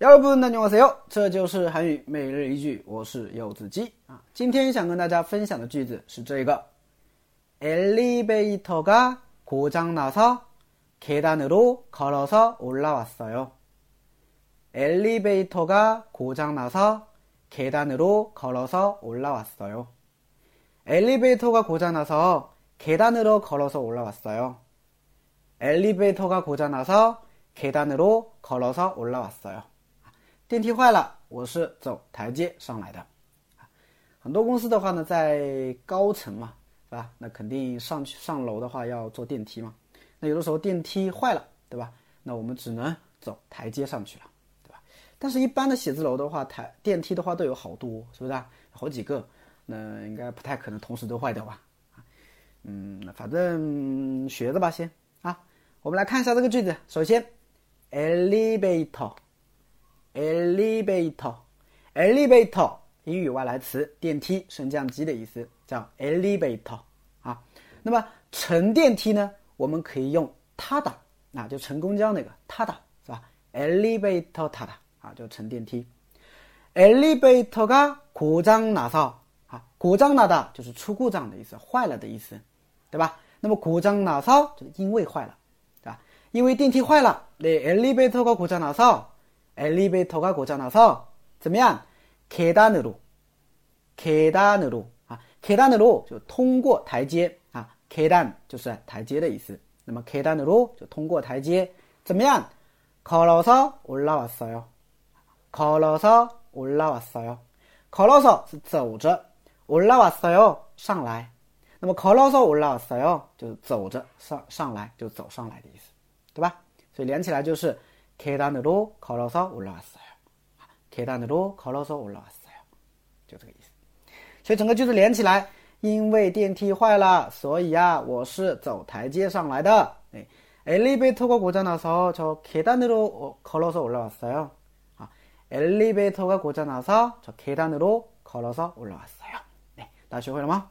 여러분 안녕하세요. 这就是韩语每日一句，我是柚子鸡啊。今天想跟大家分享的句子是这个엘리베이터가 고장 나서 계단으로 걸어서 올라왔어요. 엘리베이터가 고장 나서 계단으로 걸어서 올라왔어요. 엘리베이터가 고장 나서 계단으로 걸어서 올라왔어요. 엘리베이터가 고장 나서 계단으로 걸어서 올라왔어요. 电梯坏了，我是走台阶上来的。很多公司的话呢，在高层嘛，是吧？那肯定上去上楼的话要坐电梯嘛。那有的时候电梯坏了，对吧？那我们只能走台阶上去了，对吧？但是，一般的写字楼的话，台电梯的话都有好多，是不是啊？好几个，那应该不太可能同时都坏掉吧？嗯，反正学着吧，先啊。我们来看一下这个句子。首先，elevator。elevator，elevator，英语外来词，电梯、升降机的意思，叫 elevator 啊。那么乘电梯呢，我们可以用 tada，啊，就乘公交那个 tada 是吧？elevator tada 啊，就乘电梯。elevator가故障나서啊，故障나다就是出故障的意思，坏了的意思，对吧？那么故障나서就是因为坏了，对吧？因为电梯坏了，那 elevator가故障나서 엘리베이터가 고장나서 怎么样? 계단으로 계단으로 아 계단으로 就通过台阶啊 계단 就是台阶的意思那么 계단으로 就通过台阶怎么样? 걸어서 올라왔어요. 걸어서 올라왔어요. 걸어서 是走着 올라왔어요. 上来那么 걸어서 올라왔어요. 就走着上上来就走上来的意思对吧所以连起来就是 계단으로 걸어서 올라왔어요. 계단으로 걸어서 올라왔어요. 就这个意思。所以整个句子连起来，因为电梯坏了，所以呀，我是走台阶上来的。 네. 엘리베이터가 고장나서 저 계단으로 걸어서 올라왔어요. 아, 엘리베이터가 고장나서 저 계단으로 걸어서 올라왔어요. 네, 다学会了吗？